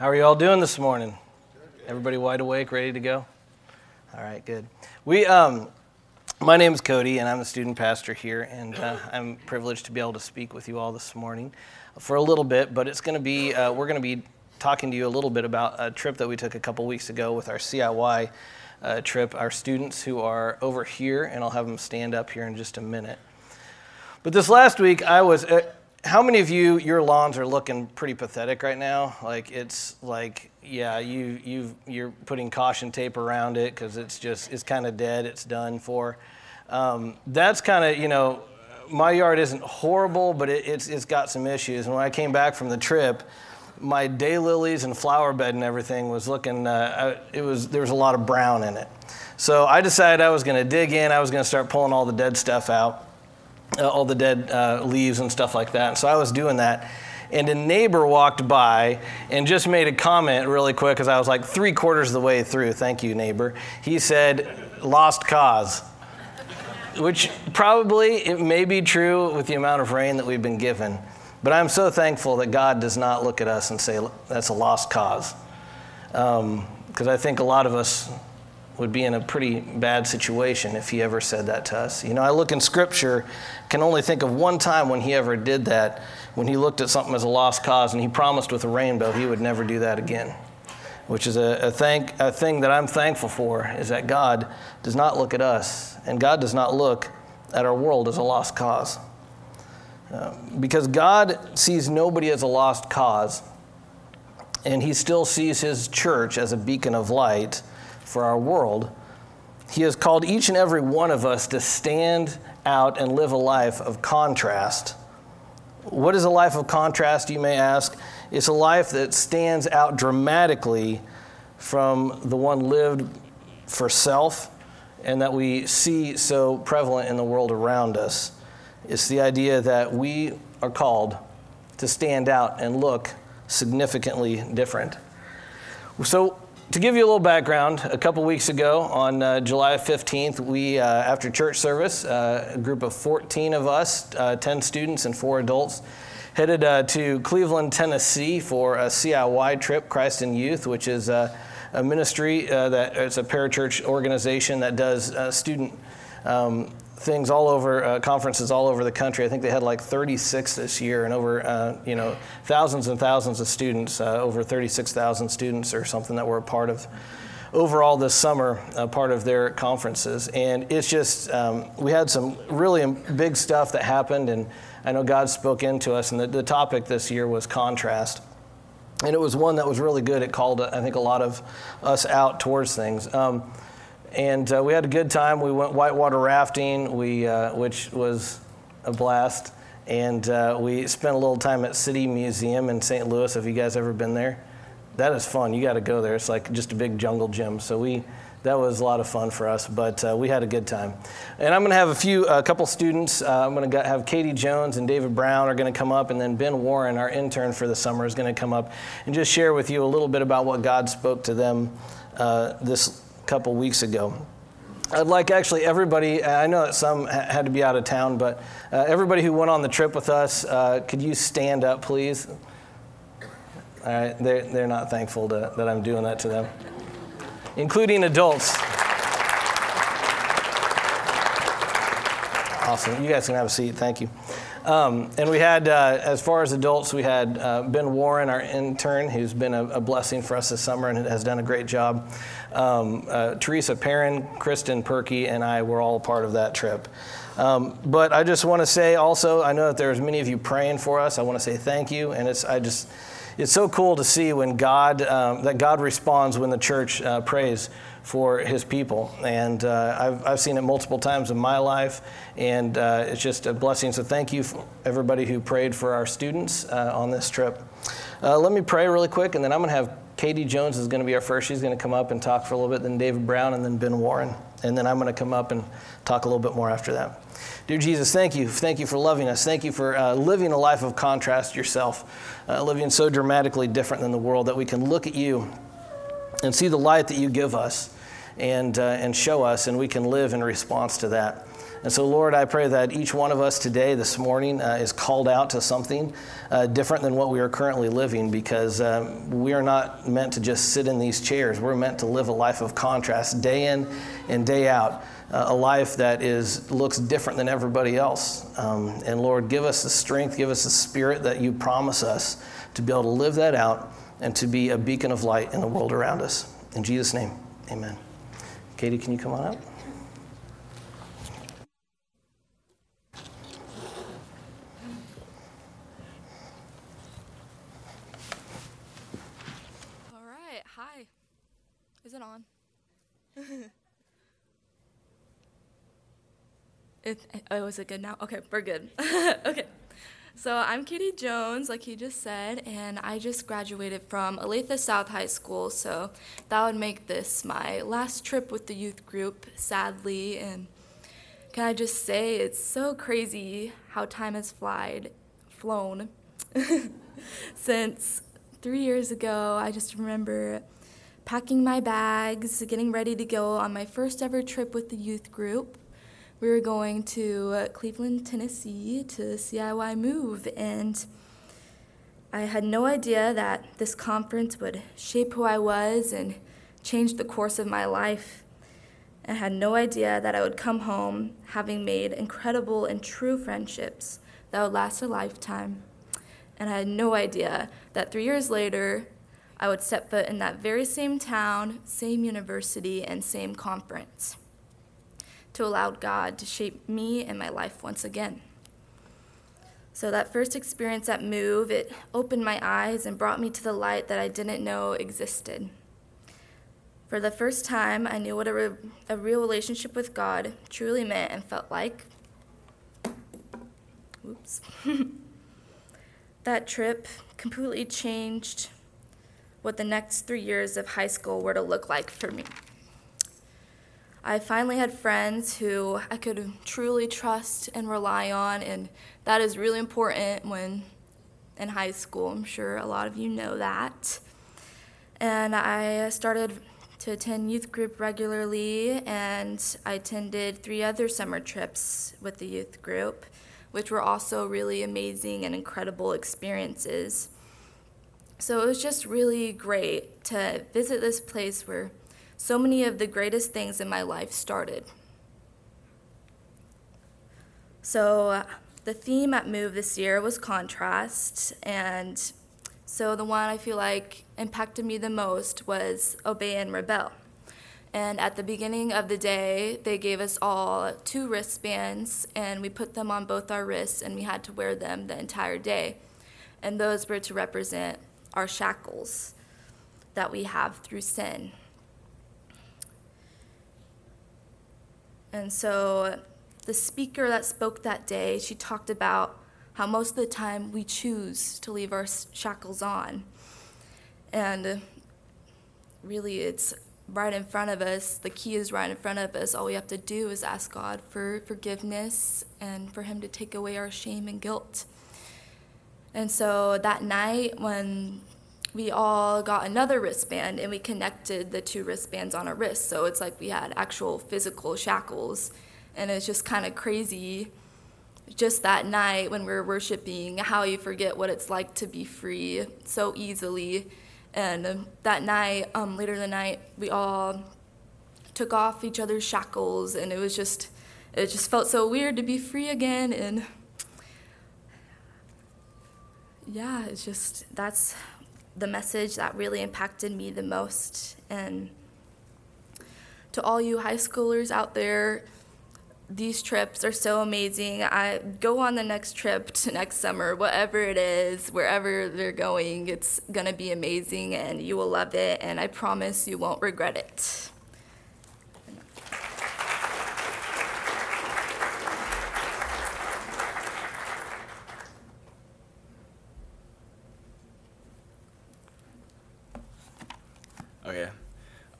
How are you all doing this morning? Everybody wide awake, ready to go? All right, good. We, um, my name is Cody, and I'm the student pastor here, and uh, I'm privileged to be able to speak with you all this morning for a little bit. But it's going to be, uh, we're going to be talking to you a little bit about a trip that we took a couple weeks ago with our CIY uh, trip. Our students who are over here, and I'll have them stand up here in just a minute. But this last week, I was uh, how many of you your lawns are looking pretty pathetic right now? Like it's like yeah you you you're putting caution tape around it because it's just it's kind of dead it's done for. Um, that's kind of you know my yard isn't horrible but it, it's it's got some issues. And when i came back from the trip my daylilies and flower bed and everything was looking uh, it was there was a lot of brown in it. So i decided i was going to dig in i was going to start pulling all the dead stuff out uh, all the dead uh, leaves and stuff like that. So I was doing that. And a neighbor walked by and just made a comment really quick because I was like three quarters of the way through. Thank you, neighbor. He said, lost cause. Which probably it may be true with the amount of rain that we've been given. But I'm so thankful that God does not look at us and say, that's a lost cause. Because um, I think a lot of us would be in a pretty bad situation if he ever said that to us. You know, I look in scripture, can only think of one time when he ever did that, when he looked at something as a lost cause and he promised with a rainbow he would never do that again. Which is a, a, thank, a thing that I'm thankful for, is that God does not look at us, and God does not look at our world as a lost cause. Uh, because God sees nobody as a lost cause, and He still sees His church as a beacon of light for our world, He has called each and every one of us to stand out and live a life of contrast. What is a life of contrast, you may ask? It's a life that stands out dramatically from the one lived for self and that we see so prevalent in the world around us. It's the idea that we are called to stand out and look significantly different. So, to give you a little background, a couple weeks ago on uh, July 15th, we, uh, after church service, uh, a group of 14 of us, uh, 10 students and four adults, headed uh, to Cleveland, Tennessee for a CIY trip, Christ in Youth, which is a ministry uh, that it's a parachurch organization that does student um, things all over uh, conferences all over the country. I think they had like 36 this year, and over uh, you know thousands and thousands of students, uh, over 36,000 students or something that were a part of overall this summer, uh, part of their conferences. And it's just um, we had some really big stuff that happened, and I know God spoke into us. And the, the topic this year was contrast. And it was one that was really good. It called, I think, a lot of us out towards things. Um, and uh, we had a good time. We went whitewater rafting, we, uh, which was a blast. And uh, we spent a little time at City Museum in St. Louis. Have you guys ever been there? That is fun. You got to go there. It's like just a big jungle gym. So we that was a lot of fun for us, but uh, we had a good time. And I'm going to have a few, a couple students. Uh, I'm going to have Katie Jones and David Brown are going to come up, and then Ben Warren, our intern for the summer, is going to come up and just share with you a little bit about what God spoke to them uh, this couple weeks ago. I'd like actually everybody, I know that some had to be out of town, but uh, everybody who went on the trip with us, uh, could you stand up, please? All right, they're, they're not thankful to, that I'm doing that to them, including adults. Awesome. You guys can have a seat. Thank you. Um, and we had, uh, as far as adults, we had uh, Ben Warren, our intern, who's been a, a, blessing for us this summer and has done a great job. Um, uh, Teresa Perrin, Kristen Perky, and I were all part of that trip. Um, but I just want to say also, I know that there's many of you praying for us. I want to say thank you, and it's I just it's so cool to see when God um, that God responds when the church uh, prays for his people. And uh, I've, I've seen it multiple times in my life, and uh, it's just a blessing. So thank you, everybody who prayed for our students uh, on this trip. Uh, let me pray really quick, and then I'm going to have Katie Jones is going to be our first. She's going to come up and talk for a little bit, then David Brown, and then Ben Warren. And then I'm going to come up and talk a little bit more after that. Dear Jesus, thank you. Thank you for loving us. Thank you for uh, living a life of contrast yourself, uh, living so dramatically different than the world that we can look at you and see the light that you give us and, uh, and show us, and we can live in response to that. And so, Lord, I pray that each one of us today, this morning, uh, is called out to something uh, different than what we are currently living because um, we are not meant to just sit in these chairs. We're meant to live a life of contrast day in and day out, uh, a life that is, looks different than everybody else. Um, and Lord, give us the strength, give us the spirit that you promise us to be able to live that out and to be a beacon of light in the world around us. In Jesus' name, amen. Katie, can you come on up? Is it on? it, oh, is it good now? Okay, we're good. okay. So I'm Katie Jones, like he just said, and I just graduated from Olathe South High School, so that would make this my last trip with the youth group, sadly. And can I just say, it's so crazy how time has flied, flown. Since three years ago, I just remember packing my bags, getting ready to go on my first ever trip with the youth group. We were going to uh, Cleveland, Tennessee to CIY Move, and I had no idea that this conference would shape who I was and change the course of my life. I had no idea that I would come home having made incredible and true friendships that would last a lifetime. And I had no idea that three years later, I would step foot in that very same town, same university, and same conference to allow God to shape me and my life once again. So that first experience at Move, it opened my eyes and brought me to the light that I didn't know existed. For the first time, I knew what a, re- a real relationship with God truly meant and felt like. Oops. that trip completely changed what the next three years of high school were to look like for me. I finally had friends who I could truly trust and rely on, and that is really important when in high school. I'm sure a lot of you know that. And I started to attend youth group regularly, and I attended three other summer trips with the youth group, which were also really amazing and incredible experiences. So it was just really great to visit this place where so many of the greatest things in my life started. So uh, the theme at Move this year was contrast, and so the one I feel like impacted me the most was Obey and Rebel. And at the beginning of the day, they gave us all two wristbands, and we put them on both our wrists, and we had to wear them the entire day. And those were to represent our shackles that we have through sin. And so the speaker that spoke that day, she talked about how most of the time we choose to leave our shackles on. And really, it's right in front of us. The key is right in front of us. All we have to do is ask God for forgiveness and for Him to take away our shame and guilt. And so that night, when we all got another wristband and we connected the two wristbands on our wrists. So it's like we had actual physical shackles. And it's just kind of crazy just that night when we were worshiping how you forget what it's like to be free so easily. And that night, um, later in the night, we all took off each other's shackles and it was just, it just felt so weird to be free again. And yeah, it's just that's the message that really impacted me the most. And to all you high schoolers out there, these trips are so amazing. I go on the next trip to next summer, whatever it is, wherever they're going, it's gonna be amazing and you will love it, and I promise you won't regret it.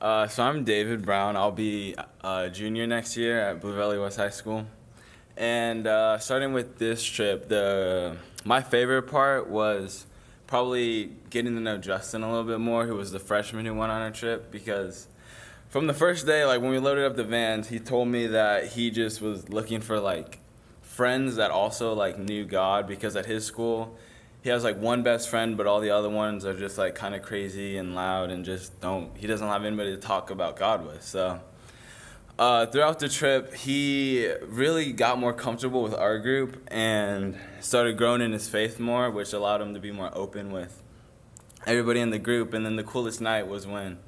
Uh, so I'm David Brown. I'll be a junior next year at Blue Valley West High School. And uh, starting with this trip, the my favorite part was probably getting to know Justin a little bit more, who was the freshman who went on our trip, because from the first day, like when we loaded up the vans, he told me that he just was looking for like friends that also like knew God because at his school, he has like one best friend, but all the other ones are just like kind of crazy and loud and just don't. He doesn't have anybody to talk about God with. So uh, throughout the trip, he really got more comfortable with our group and started growing in his faith more, which allowed him to be more open with everybody in the group. And then the coolest night was when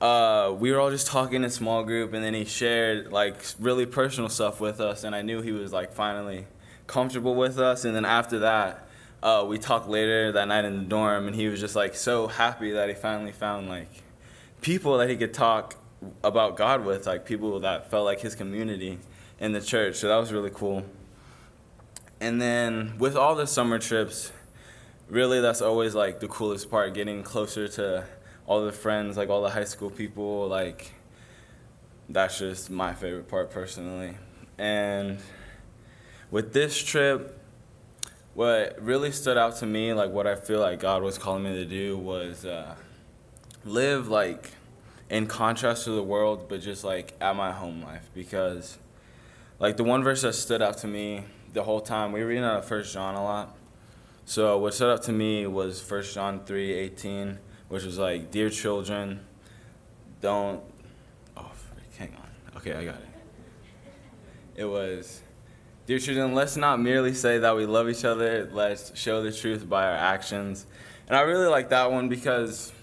uh, we were all just talking in a small group, and then he shared like really personal stuff with us, and I knew he was like finally comfortable with us. And then after that, uh, we talked later that night in the dorm, and he was just like so happy that he finally found like people that he could talk about God with, like people that felt like his community in the church. So that was really cool. And then with all the summer trips, really that's always like the coolest part, getting closer to all the friends, like all the high school people, like that's just my favorite part personally. And with this trip, what really stood out to me, like what I feel like God was calling me to do, was uh, live like in contrast to the world, but just like at my home life. Because, like, the one verse that stood out to me the whole time, we were reading out of First John a lot. So, what stood out to me was First John 3 18 which was like, Dear children, don't. Oh, hang on. Okay, I got it. It was, Dear children, let's not merely say that we love each other, let's show the truth by our actions. And I really like that one because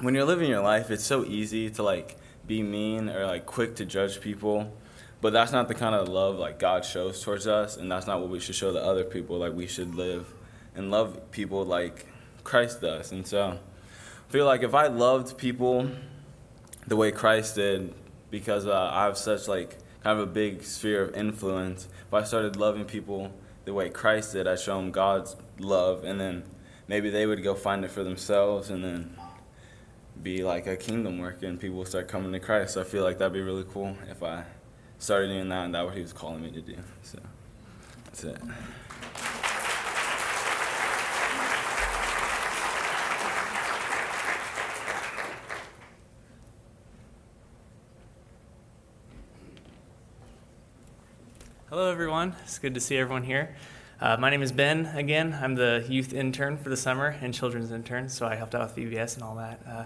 when you're living your life, it's so easy to like be mean or like quick to judge people. But that's not the kind of love like God shows towards us, and that's not what we should show to other people. Like we should live and love people like Christ does. And so I feel like if I loved people the way Christ did, because uh, I have such like kind of a big sphere of influence, if I started loving people the way Christ did, I'd show them God's love, and then maybe they would go find it for themselves, and then be like a kingdom work, and people start coming to Christ. So I feel like that'd be really cool if I started doing that, and that what He was calling me to do. So that's it. Hello, everyone. It's good to see everyone here. Uh, my name is Ben again. I'm the youth intern for the summer and children's intern, so I helped out with VBS and all that. Uh,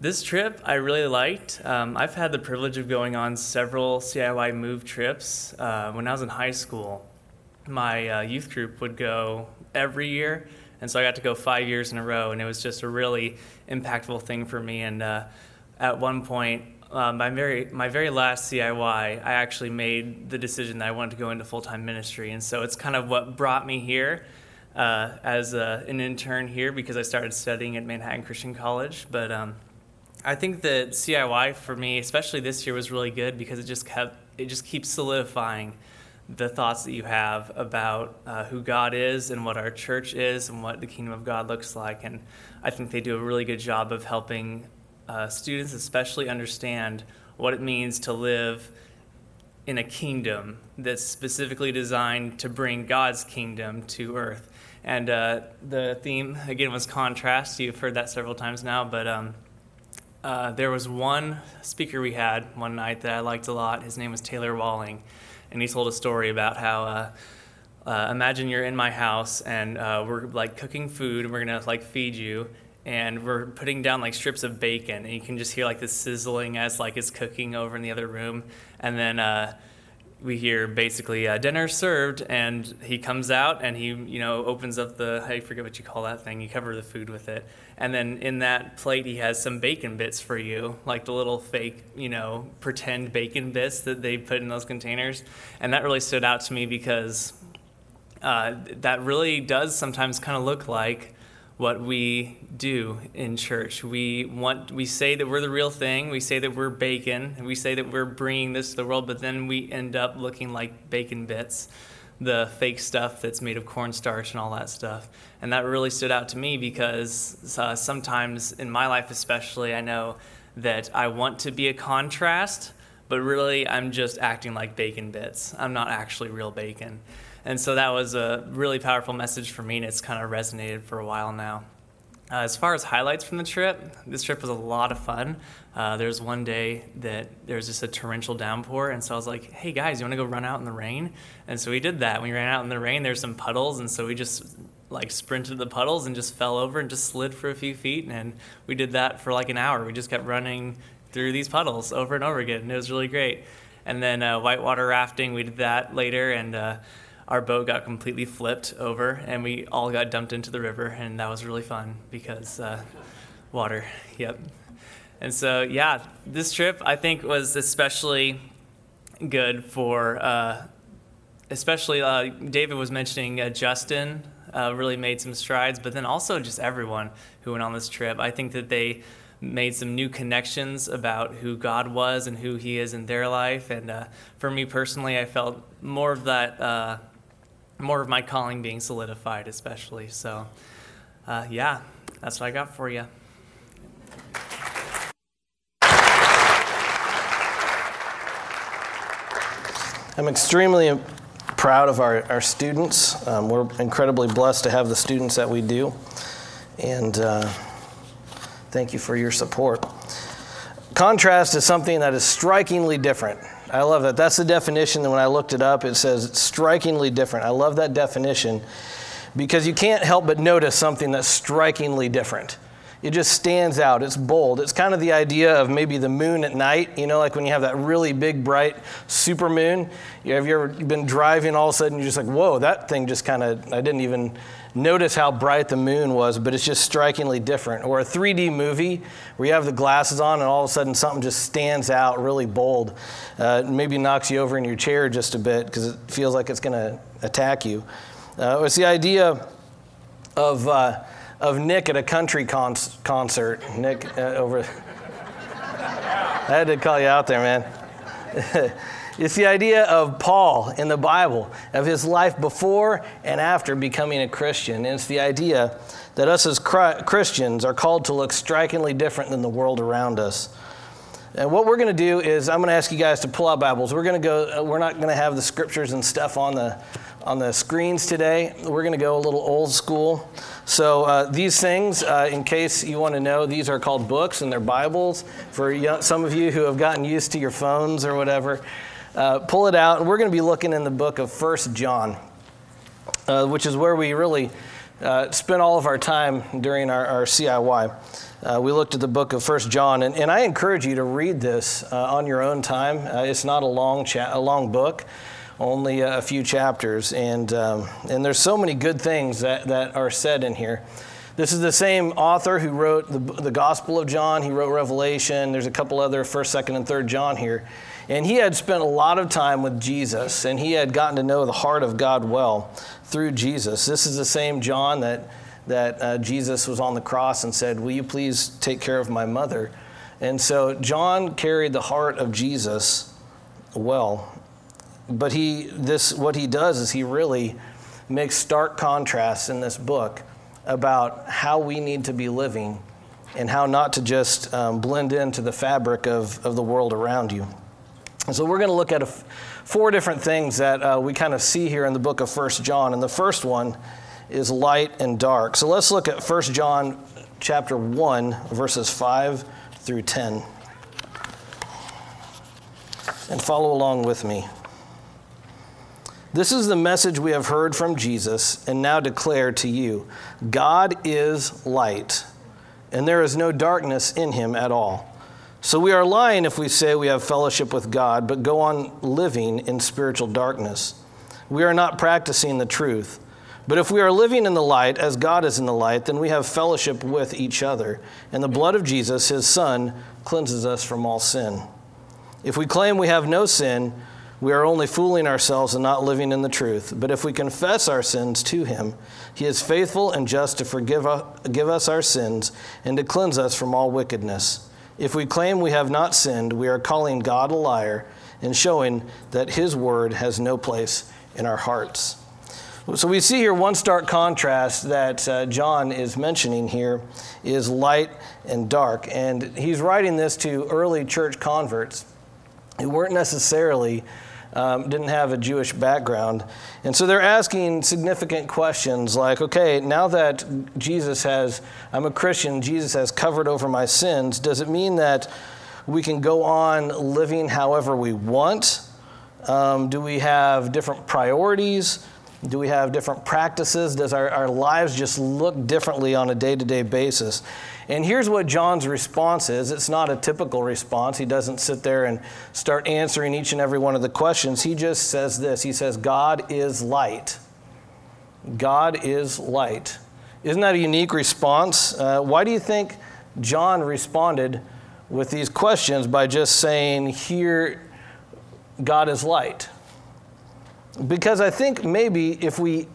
this trip I really liked. Um, I've had the privilege of going on several CIY move trips. Uh, when I was in high school, my uh, youth group would go every year, and so I got to go five years in a row, and it was just a really impactful thing for me. And uh, at one point, uh, my very my very last CIY, I actually made the decision that I wanted to go into full time ministry, and so it's kind of what brought me here uh, as a, an intern here because I started studying at Manhattan Christian College. But um, I think that CIY for me, especially this year, was really good because it just kept it just keeps solidifying the thoughts that you have about uh, who God is and what our church is and what the kingdom of God looks like. And I think they do a really good job of helping uh, students especially understand what it means to live in a kingdom that's specifically designed to bring God's kingdom to earth. And uh, the theme, again, was contrast. You've heard that several times now, but um, uh, there was one speaker we had one night that I liked a lot. His name was Taylor Walling, and he told a story about how. Uh, uh imagine you're in my house and uh, we're like cooking food and we're gonna like feed you and we're putting down like strips of bacon and you can just hear like the sizzling as like it's cooking over in the other room. And then uh, we hear basically uh, dinner served and he comes out and he you know opens up the i forget what you call that thing you cover the food with it. And then in that plate he has some bacon bits for you like the little fake you know pretend bacon bits that they put in those containers. And that really stood out to me because uh, that really does sometimes kind of look like what we do in church. We want we say that we're the real thing. We say that we're bacon, and we say that we're bringing this to the world, but then we end up looking like bacon bits, the fake stuff that's made of cornstarch and all that stuff. And that really stood out to me because uh, sometimes in my life, especially, I know that I want to be a contrast, but really I'm just acting like bacon bits. I'm not actually real bacon. And so that was a really powerful message for me, and it's kind of resonated for a while now. Uh, as far as highlights from the trip, this trip was a lot of fun. Uh, there was one day that there was just a torrential downpour, and so I was like, "Hey guys, you want to go run out in the rain?" And so we did that. We ran out in the rain. There's some puddles, and so we just like sprinted the puddles and just fell over and just slid for a few feet. And we did that for like an hour. We just kept running through these puddles over and over again, and it was really great. And then uh, whitewater rafting, we did that later, and uh, our boat got completely flipped over and we all got dumped into the river and that was really fun because uh, water yep. And so yeah this trip i think was especially good for uh, especially uh, david was mentioning uh, justin uh, really made some strides but then also just everyone who went on this trip. I think that they made some new connections about who god was and who he is in their life. And uh, for me personally i felt more of that more of my calling being solidified, especially. So, uh, yeah, that's what I got for you. I'm extremely proud of our, our students. Um, we're incredibly blessed to have the students that we do. And uh, thank you for your support. Contrast is something that is strikingly different I love that. That's the definition. And when I looked it up, it says strikingly different. I love that definition because you can't help but notice something that's strikingly different. It just stands out. It's bold. It's kind of the idea of maybe the moon at night, you know, like when you have that really big, bright super moon. You, Have you ever been driving all of a sudden you're just like, whoa, that thing just kind of, I didn't even notice how bright the moon was, but it's just strikingly different. Or a 3D movie where you have the glasses on and all of a sudden something just stands out really bold. Uh, maybe knocks you over in your chair just a bit because it feels like it's going to attack you. Uh, it's the idea of, uh, of Nick at a country concert. Nick uh, over. I had to call you out there, man. It's the idea of Paul in the Bible, of his life before and after becoming a Christian. And it's the idea that us as Christians are called to look strikingly different than the world around us. And what we're going to do is I'm going to ask you guys to pull out Bibles. We're going to go uh, we're not going to have the scriptures and stuff on the on the screens today. We're going to go a little old school. So uh, these things, uh, in case you want to know, these are called books and they're Bibles. For young, some of you who have gotten used to your phones or whatever, uh, pull it out, and we're going to be looking in the book of First John, uh, which is where we really uh, spent all of our time during our, our CIY. Uh, we looked at the book of First John, and, and I encourage you to read this on your own time. It's not a long, cha- a long book, only a few chapters, and, um, and there's so many good things that, that are said in here. This is the same author who wrote the, the Gospel of John. He wrote Revelation. There's a couple other First, Second, and Third John here. And he had spent a lot of time with Jesus, and he had gotten to know the heart of God well through Jesus. This is the same John that, that uh, Jesus was on the cross and said, Will you please take care of my mother? And so John carried the heart of Jesus well. But he, this, what he does is he really makes stark contrasts in this book about how we need to be living and how not to just um, blend into the fabric of, of the world around you. And so we're going to look at four different things that uh, we kind of see here in the book of First John. And the first one is light and dark. So let's look at First John chapter 1, verses 5 through 10. And follow along with me. This is the message we have heard from Jesus and now declare to you God is light, and there is no darkness in him at all. So we are lying if we say we have fellowship with God, but go on living in spiritual darkness. We are not practicing the truth. But if we are living in the light as God is in the light, then we have fellowship with each other. And the blood of Jesus, his Son, cleanses us from all sin. If we claim we have no sin, we are only fooling ourselves and not living in the truth. But if we confess our sins to him, he is faithful and just to forgive us our sins and to cleanse us from all wickedness. If we claim we have not sinned, we are calling God a liar and showing that his word has no place in our hearts. So we see here one stark contrast that uh, John is mentioning here is light and dark. And he's writing this to early church converts who weren't necessarily um, didn't have a Jewish background. And so they're asking significant questions like, okay, now that Jesus has, I'm a Christian, Jesus has covered over my sins, does it mean that we can go on living however we want? Um, do we have different priorities? Do we have different practices? Does our, our lives just look differently on a day to day basis? And here's what John's response is it's not a typical response. He doesn't sit there and start answering each and every one of the questions. He just says this He says, God is light. God is light. Isn't that a unique response? Uh, why do you think John responded with these questions by just saying, Here, God is light? Because I think maybe if we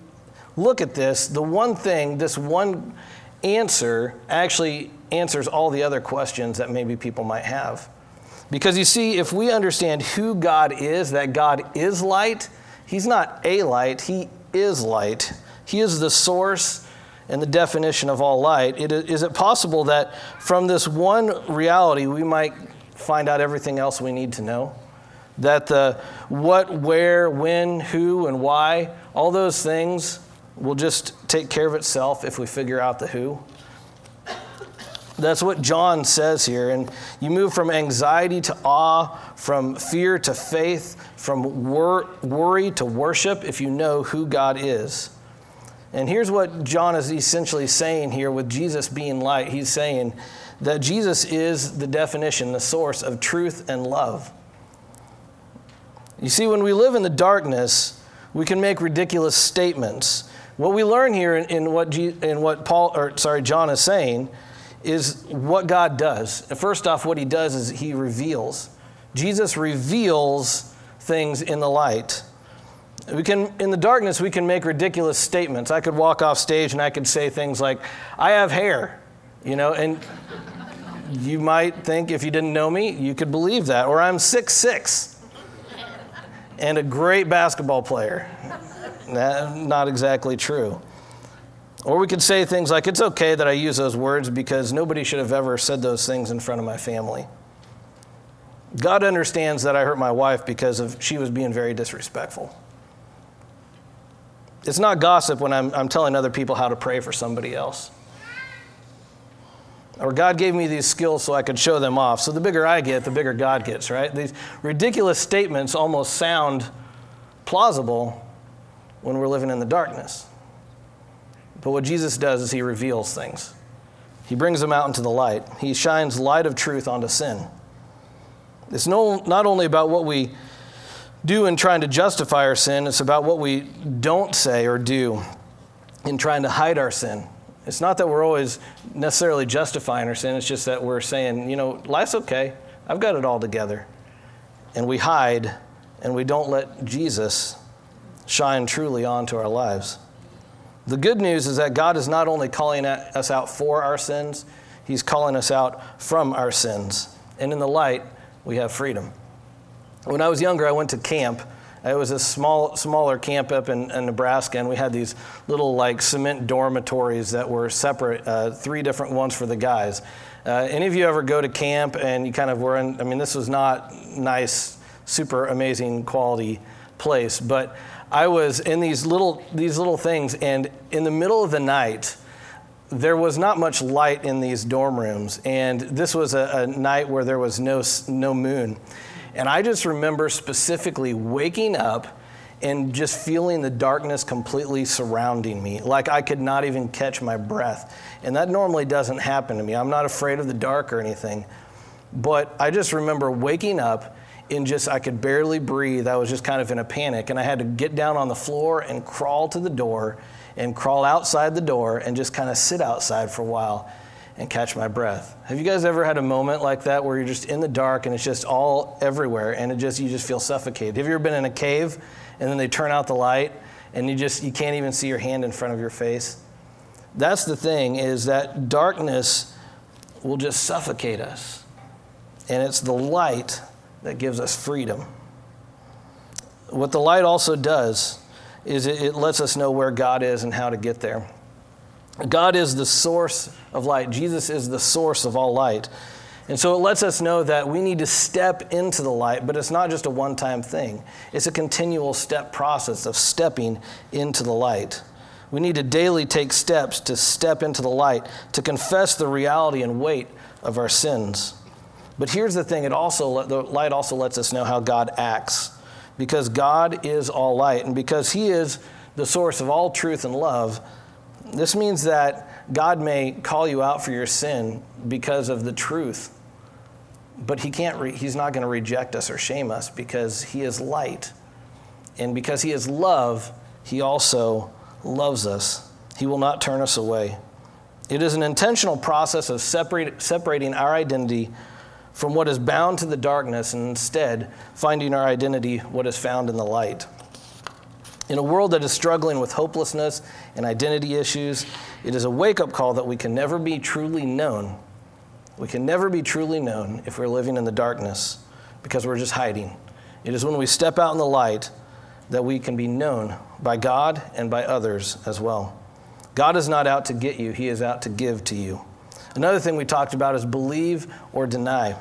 look at this, the one thing, this one answer actually answers all the other questions that maybe people might have. Because you see, if we understand who God is, that God is light, He's not a light, He is light. He is the source and the definition of all light. It, is it possible that from this one reality we might find out everything else we need to know? That the what, where, when, who, and why, all those things will just take care of itself if we figure out the who. That's what John says here. And you move from anxiety to awe, from fear to faith, from wor- worry to worship if you know who God is. And here's what John is essentially saying here with Jesus being light. He's saying that Jesus is the definition, the source of truth and love. You see, when we live in the darkness, we can make ridiculous statements. What we learn here in, in what, in what Paul, or sorry, John is saying is what God does. First off, what he does is he reveals. Jesus reveals things in the light. We can, in the darkness, we can make ridiculous statements. I could walk off stage and I could say things like, I have hair, you know, and you might think if you didn't know me, you could believe that. Or I'm six six and a great basketball player. Not exactly true. Or we could say things like, it's okay that I use those words because nobody should have ever said those things in front of my family. God understands that I hurt my wife because of she was being very disrespectful. It's not gossip when I'm, I'm telling other people how to pray for somebody else. Or God gave me these skills so I could show them off. So the bigger I get, the bigger God gets, right? These ridiculous statements almost sound plausible when we're living in the darkness. But what Jesus does is he reveals things. He brings them out into the light. He shines light of truth onto sin. It's no, not only about what we do in trying to justify our sin, it's about what we don't say or do in trying to hide our sin. It's not that we're always necessarily justifying our sin, it's just that we're saying, you know, life's okay. I've got it all together. And we hide and we don't let Jesus shine truly onto our lives. The good news is that God is not only calling us out for our sins, He's calling us out from our sins. And in the light, we have freedom. When I was younger, I went to camp it was a small, smaller camp up in, in, Nebraska, and we had these little like cement dormitories that were separate, uh, three different ones for the guys. Uh, any of you ever go to camp and you kind of were in? I mean, this was not nice, super amazing quality place, but I was in these little these little things, and in the middle of the night. There was not much light in these dorm rooms, and this was a, a night where there was no, no moon. And I just remember specifically waking up and just feeling the darkness completely surrounding me, like I could not even catch my breath. And that normally doesn't happen to me. I'm not afraid of the dark or anything. But I just remember waking up and just, I could barely breathe. I was just kind of in a panic. And I had to get down on the floor and crawl to the door and crawl outside the door and just kind of sit outside for a while and catch my breath. Have you guys ever had a moment like that where you're just in the dark and it's just all everywhere and it just you just feel suffocated? Have you ever been in a cave and then they turn out the light and you just you can't even see your hand in front of your face? That's the thing is that darkness will just suffocate us. And it's the light that gives us freedom. What the light also does is it, it lets us know where God is and how to get there. God is the source of light. Jesus is the source of all light. And so it lets us know that we need to step into the light, but it's not just a one time thing. It's a continual step process of stepping into the light. We need to daily take steps to step into the light, to confess the reality and weight of our sins. But here's the thing it also, the light also lets us know how God acts. Because God is all light, and because He is the source of all truth and love, this means that God may call you out for your sin because of the truth, but he can't re- He's not going to reject us or shame us because He is light. And because He is love, He also loves us. He will not turn us away. It is an intentional process of separate, separating our identity from what is bound to the darkness and instead finding our identity what is found in the light. In a world that is struggling with hopelessness and identity issues, it is a wake up call that we can never be truly known. We can never be truly known if we're living in the darkness because we're just hiding. It is when we step out in the light that we can be known by God and by others as well. God is not out to get you, He is out to give to you. Another thing we talked about is believe or deny.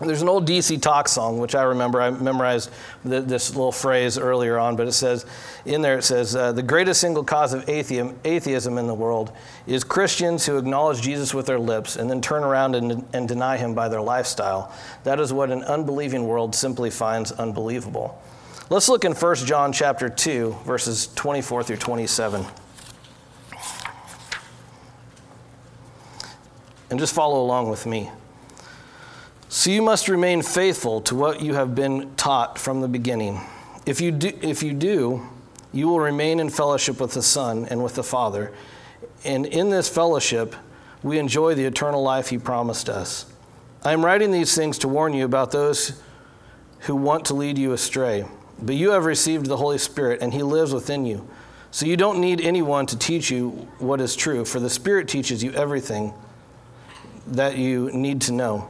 There's an old DC Talk song, which I remember. I memorized this little phrase earlier on, but it says, in there, it says, uh, the greatest single cause of atheism, atheism in the world is Christians who acknowledge Jesus with their lips and then turn around and, and deny him by their lifestyle. That is what an unbelieving world simply finds unbelievable. Let's look in 1 John chapter 2, verses 24 through 27. And just follow along with me. So you must remain faithful to what you have been taught from the beginning. If you do, if you, do you will remain in fellowship with the Son and with the Father. And in this fellowship, we enjoy the eternal life He promised us. I am writing these things to warn you about those who want to lead you astray. But you have received the Holy Spirit, and He lives within you. So you don't need anyone to teach you what is true, for the Spirit teaches you everything that you need to know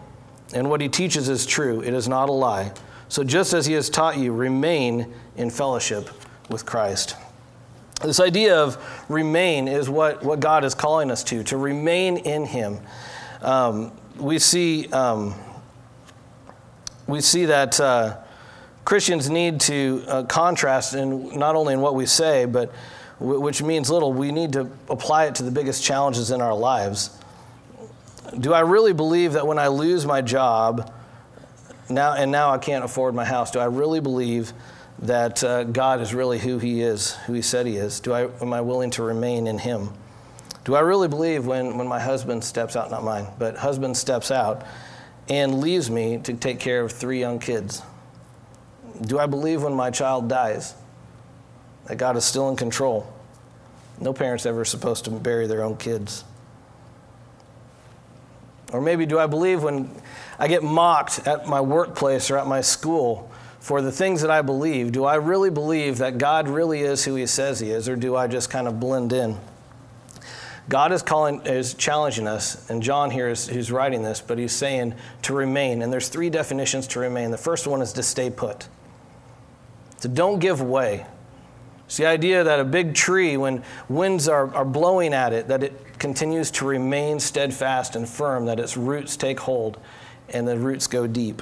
and what he teaches is true, it is not a lie. So just as he has taught you, remain in fellowship with Christ. This idea of remain is what, what God is calling us to, to remain in him. Um, we, see, um, we see that uh, Christians need to uh, contrast in not only in what we say, but w- which means little, we need to apply it to the biggest challenges in our lives. Do I really believe that when I lose my job, now and now I can't afford my house, do I really believe that uh, God is really who He is, who He said He is? Do I, am I willing to remain in Him? Do I really believe when, when my husband steps out, not mine, but husband steps out and leaves me to take care of three young kids? Do I believe when my child dies that God is still in control? No parent's ever supposed to bury their own kids. Or maybe do I believe when I get mocked at my workplace or at my school for the things that I believe, do I really believe that God really is who he says he is, or do I just kind of blend in? God is calling is challenging us, and John here is who's writing this, but he's saying to remain. And there's three definitions to remain. The first one is to stay put. To don't give way. It's the idea that a big tree, when winds are, are blowing at it, that it continues to remain steadfast and firm, that its roots take hold and the roots go deep.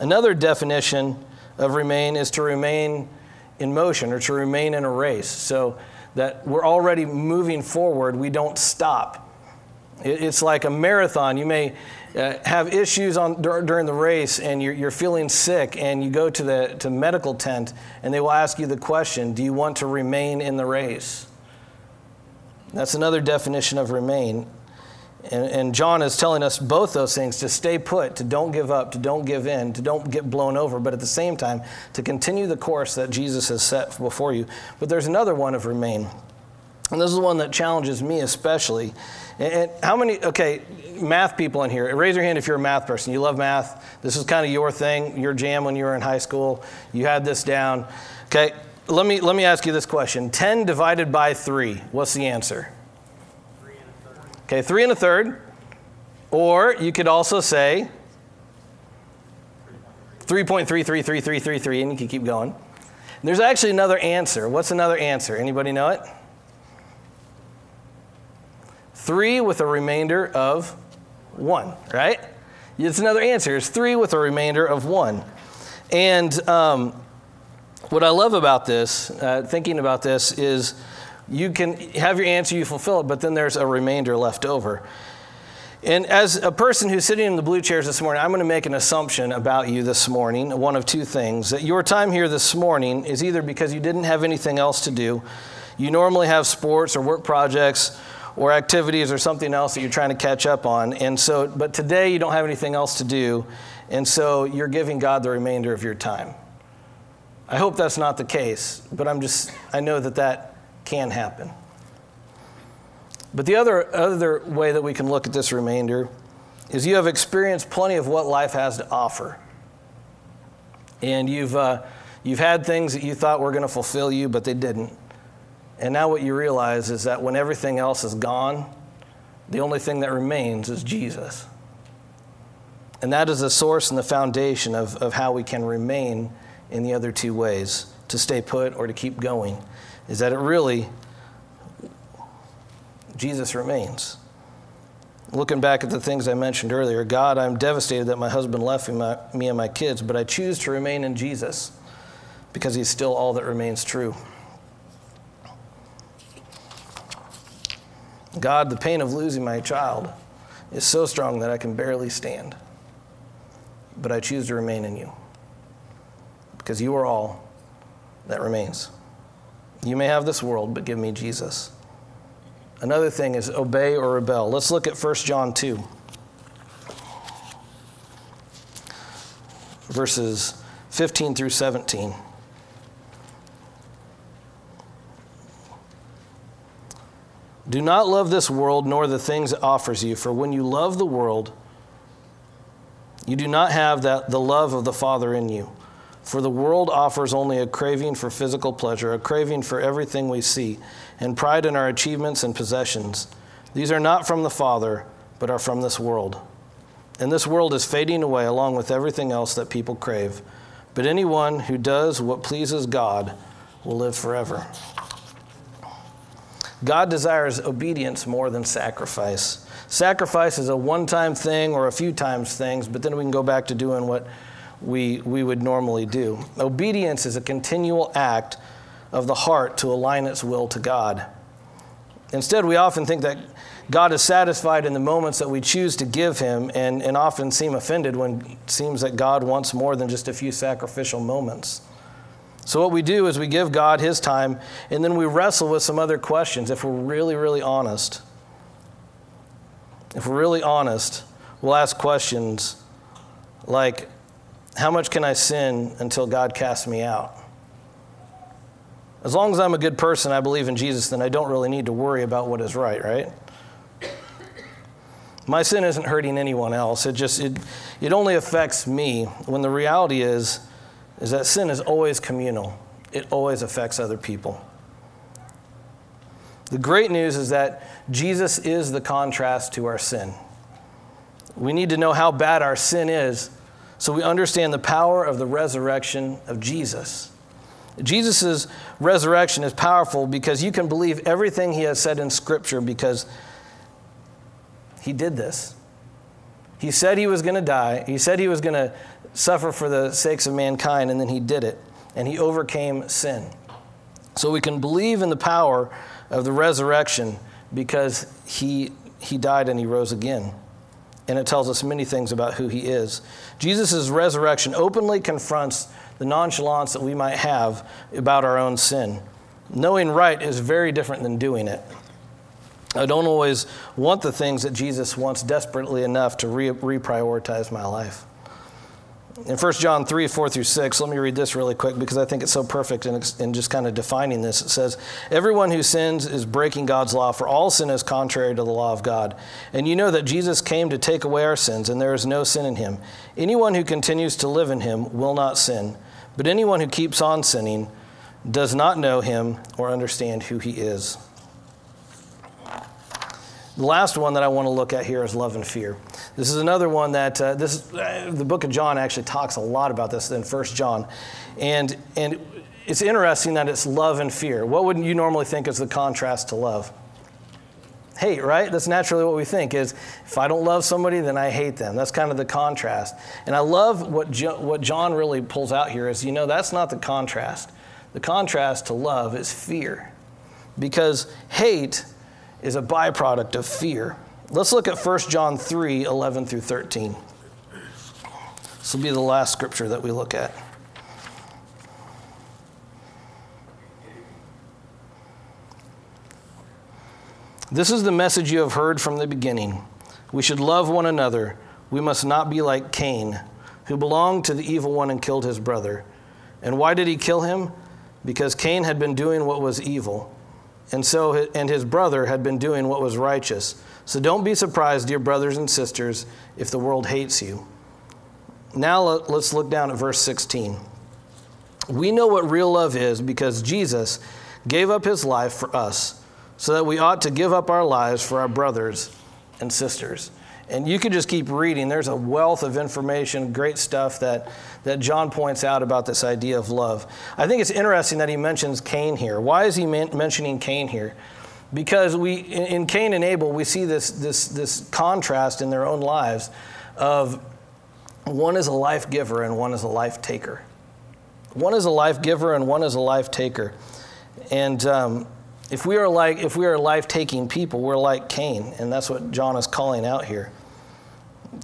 Another definition of remain is to remain in motion or to remain in a race. So that we're already moving forward, we don't stop. It's like a marathon. You may uh, have issues on, during the race and you're, you're feeling sick and you go to the to medical tent and they will ask you the question, do you want to remain in the race? That's another definition of remain. And, and, John is telling us both those things to stay put, to don't give up, to don't give in, to don't get blown over, but at the same time, to continue the course that Jesus has set before you. But there's another one of remain. And this is one that challenges me especially. And how many, okay, math people in here, raise your hand if you're a math person. You love math. This is kind of your thing, your jam when you were in high school. You had this down. Okay, let me, let me ask you this question 10 divided by 3, what's the answer? Okay, 3 and a third. Or you could also say 3.333333, and you can keep going. There's actually another answer. What's another answer? Anybody know it? 3 with a remainder of One, right? It's another answer. It's three with a remainder of one. And um, what I love about this, uh, thinking about this, is you can have your answer, you fulfill it, but then there's a remainder left over. And as a person who's sitting in the blue chairs this morning, I'm going to make an assumption about you this morning, one of two things. That your time here this morning is either because you didn't have anything else to do, you normally have sports or work projects or activities or something else that you're trying to catch up on. And so, but today you don't have anything else to do, and so you're giving God the remainder of your time. I hope that's not the case, but I'm just, I know that that can happen. But the other, other way that we can look at this remainder is you have experienced plenty of what life has to offer. And you've, uh, you've had things that you thought were going to fulfill you, but they didn't. And now what you realize is that when everything else is gone, the only thing that remains is Jesus. And that is the source and the foundation of, of how we can remain in the other two ways to stay put or to keep going, is that it really Jesus remains. Looking back at the things I mentioned earlier, God, I'm devastated that my husband left me, my, me and my kids, but I choose to remain in Jesus because he's still all that remains true. God, the pain of losing my child is so strong that I can barely stand. But I choose to remain in you because you are all that remains. You may have this world, but give me Jesus. Another thing is obey or rebel. Let's look at 1 John 2, verses 15 through 17. Do not love this world nor the things it offers you, for when you love the world, you do not have that, the love of the Father in you. For the world offers only a craving for physical pleasure, a craving for everything we see, and pride in our achievements and possessions. These are not from the Father, but are from this world. And this world is fading away along with everything else that people crave. But anyone who does what pleases God will live forever. God desires obedience more than sacrifice. Sacrifice is a one time thing or a few times things, but then we can go back to doing what we, we would normally do. Obedience is a continual act of the heart to align its will to God. Instead, we often think that God is satisfied in the moments that we choose to give Him and, and often seem offended when it seems that God wants more than just a few sacrificial moments. So, what we do is we give God His time and then we wrestle with some other questions if we're really, really honest. If we're really honest, we'll ask questions like, How much can I sin until God casts me out? As long as I'm a good person, I believe in Jesus, then I don't really need to worry about what is right, right? My sin isn't hurting anyone else. It just it, it only affects me when the reality is is that sin is always communal. It always affects other people. The great news is that Jesus is the contrast to our sin. We need to know how bad our sin is so we understand the power of the resurrection of Jesus. Jesus' resurrection is powerful because you can believe everything he has said in Scripture because he did this. He said he was going to die, he said he was going to suffer for the sakes of mankind, and then he did it. And he overcame sin. So we can believe in the power of the resurrection because he, he died and he rose again. And it tells us many things about who he is. Jesus' resurrection openly confronts the nonchalance that we might have about our own sin. Knowing right is very different than doing it. I don't always want the things that Jesus wants desperately enough to re- reprioritize my life. In 1 John 3, 4 through 6, let me read this really quick because I think it's so perfect in, in just kind of defining this. It says, Everyone who sins is breaking God's law, for all sin is contrary to the law of God. And you know that Jesus came to take away our sins, and there is no sin in him. Anyone who continues to live in him will not sin. But anyone who keeps on sinning does not know him or understand who he is. The last one that I want to look at here is love and fear. This is another one that uh, this uh, the book of John actually talks a lot about this in First John, and and it's interesting that it's love and fear. What would you normally think is the contrast to love? hate, right? That's naturally what we think is if I don't love somebody, then I hate them. That's kind of the contrast. And I love what, jo- what John really pulls out here is, you know, that's not the contrast. The contrast to love is fear. Because hate is a byproduct of fear. Let's look at 1 John 3 11 through 13. This will be the last scripture that we look at. This is the message you have heard from the beginning. We should love one another. We must not be like Cain, who belonged to the evil one and killed his brother. And why did he kill him? Because Cain had been doing what was evil, and so and his brother had been doing what was righteous. So don't be surprised, dear brothers and sisters, if the world hates you. Now let's look down at verse 16. We know what real love is because Jesus gave up his life for us so that we ought to give up our lives for our brothers and sisters. And you could just keep reading. There's a wealth of information, great stuff that, that John points out about this idea of love. I think it's interesting that he mentions Cain here. Why is he mentioning Cain here? Because we, in, in Cain and Abel, we see this, this, this contrast in their own lives of one is a life giver and one is a life taker. One is a life giver and one is a life taker. And um, if we are like if we are life-taking people, we're like Cain, and that's what John is calling out here.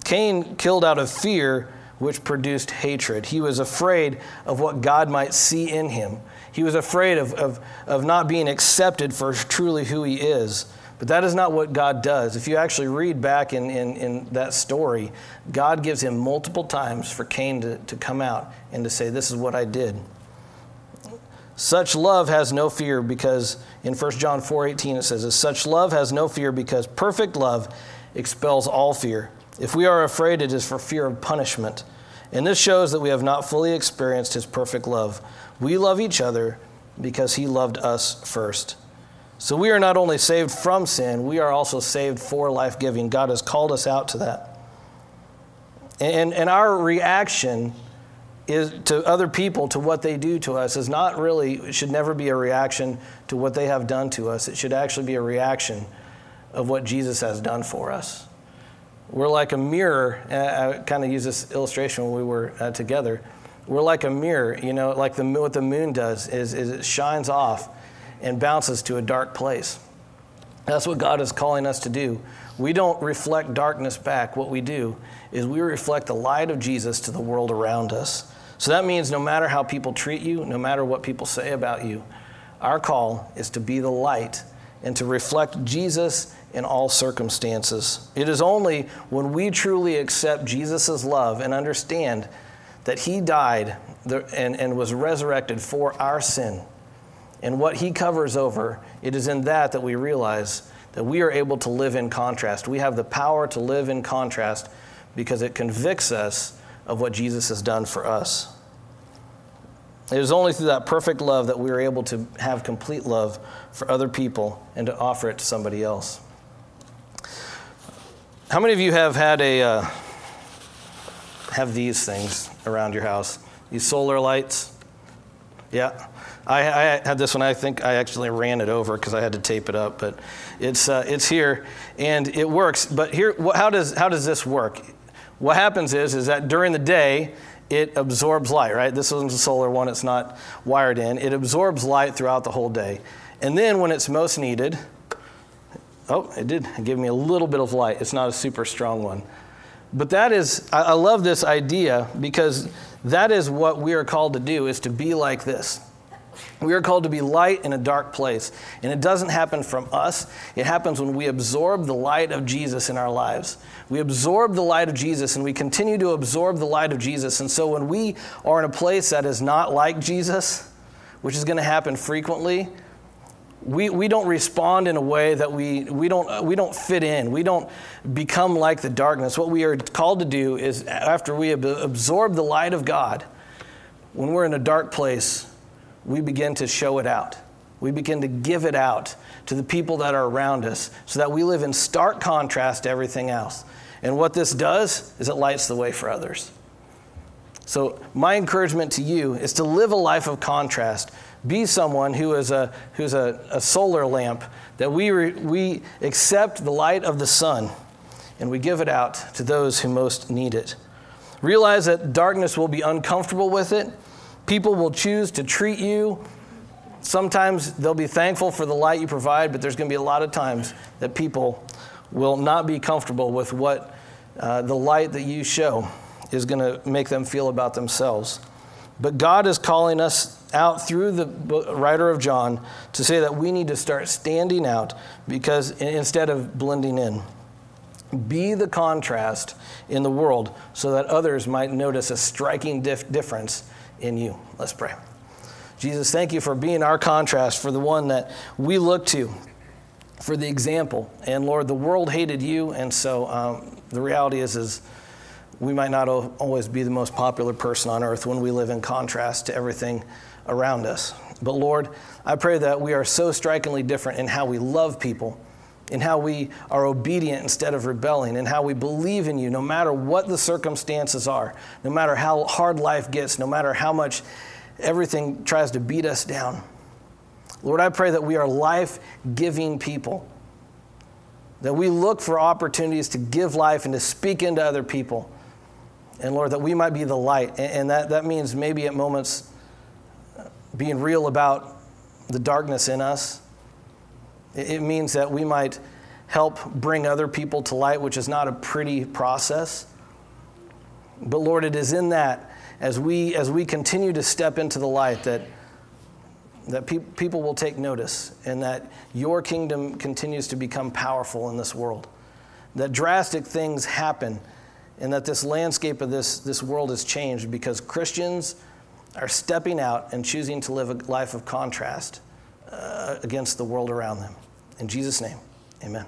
Cain killed out of fear, which produced hatred. He was afraid of what God might see in him. He was afraid of, of, of not being accepted for truly who he is. But that is not what God does. If you actually read back in, in, in that story, God gives him multiple times for Cain to, to come out and to say, This is what I did. Such love has no fear because in 1 John 4:18 it says, "Such love has no fear because perfect love expels all fear. If we are afraid, it is for fear of punishment." And this shows that we have not fully experienced his perfect love. We love each other because he loved us first. So we are not only saved from sin, we are also saved for life giving. God has called us out to that. And, and our reaction is to other people to what they do to us is not really should never be a reaction to what they have done to us it should actually be a reaction of what jesus has done for us we're like a mirror i kind of use this illustration when we were uh, together. We're like a mirror you know like the what the moon does is, is it shines off and bounces to a dark place. That's what god is calling us to do. We don't reflect darkness back. What we do is we reflect the light of jesus to the world around us. So that means no matter how people treat you, no matter what people say about you, our call is to be the light and to reflect Jesus in all circumstances. It is only when we truly accept Jesus' love and understand that He died and, and was resurrected for our sin and what He covers over, it is in that that we realize that we are able to live in contrast. We have the power to live in contrast because it convicts us of what Jesus has done for us. It is only through that perfect love that we are able to have complete love for other people and to offer it to somebody else. How many of you have had a uh, have these things around your house? These solar lights? Yeah. I, I, had this one. I think I actually ran it over because I had to tape it up, but it's uh, it's here and it works. But here, how does how does this work? What happens is, is that during the day, it absorbs light, right? This one's a solar one, it's not wired in. It absorbs light throughout the whole day. And then when it's most needed, oh, it did give me a little bit of light. It's not a super strong one. But that is, I love this idea because that is what we are called to do, is to be like this. We are called to be light in a dark place. And it doesn't happen from us, it happens when we absorb the light of Jesus in our lives. We absorb the light of Jesus and we continue to absorb the light of Jesus. And so when we are in a place that is not like Jesus, which is going to happen frequently, we, we don't respond in a way that we, we, don't, uh, we don't fit in. We don't become like the darkness. What we are called to do is, after we absorb the light of God, when we're in a dark place, we begin to show it out. We begin to give it out to the people that are around us so that we live in stark contrast to everything else. And what this does is it lights the way for others. So, my encouragement to you is to live a life of contrast. Be someone who is a, who's a, a solar lamp, that we, re, we accept the light of the sun and we give it out to those who most need it. Realize that darkness will be uncomfortable with it. People will choose to treat you. Sometimes they'll be thankful for the light you provide, but there's going to be a lot of times that people will not be comfortable with what uh, the light that you show is going to make them feel about themselves. But God is calling us out through the writer of John to say that we need to start standing out because instead of blending in. Be the contrast in the world so that others might notice a striking dif- difference in you. Let's pray. Jesus, thank you for being our contrast, for the one that we look to, for the example. And Lord, the world hated you, and so um, the reality is, is we might not always be the most popular person on earth when we live in contrast to everything around us. But Lord, I pray that we are so strikingly different in how we love people, in how we are obedient instead of rebelling, in how we believe in you no matter what the circumstances are, no matter how hard life gets, no matter how much everything tries to beat us down. Lord, I pray that we are life giving people, that we look for opportunities to give life and to speak into other people and Lord, that we might be the light. And that, that means maybe at moments being real about the darkness in us. It means that we might help bring other people to light, which is not a pretty process. But Lord, it is in that as we, as we continue to step into the light that, that pe- people will take notice and that your kingdom continues to become powerful in this world. That drastic things happen and that this landscape of this, this world has changed because Christians are stepping out and choosing to live a life of contrast uh, against the world around them. In Jesus' name, amen.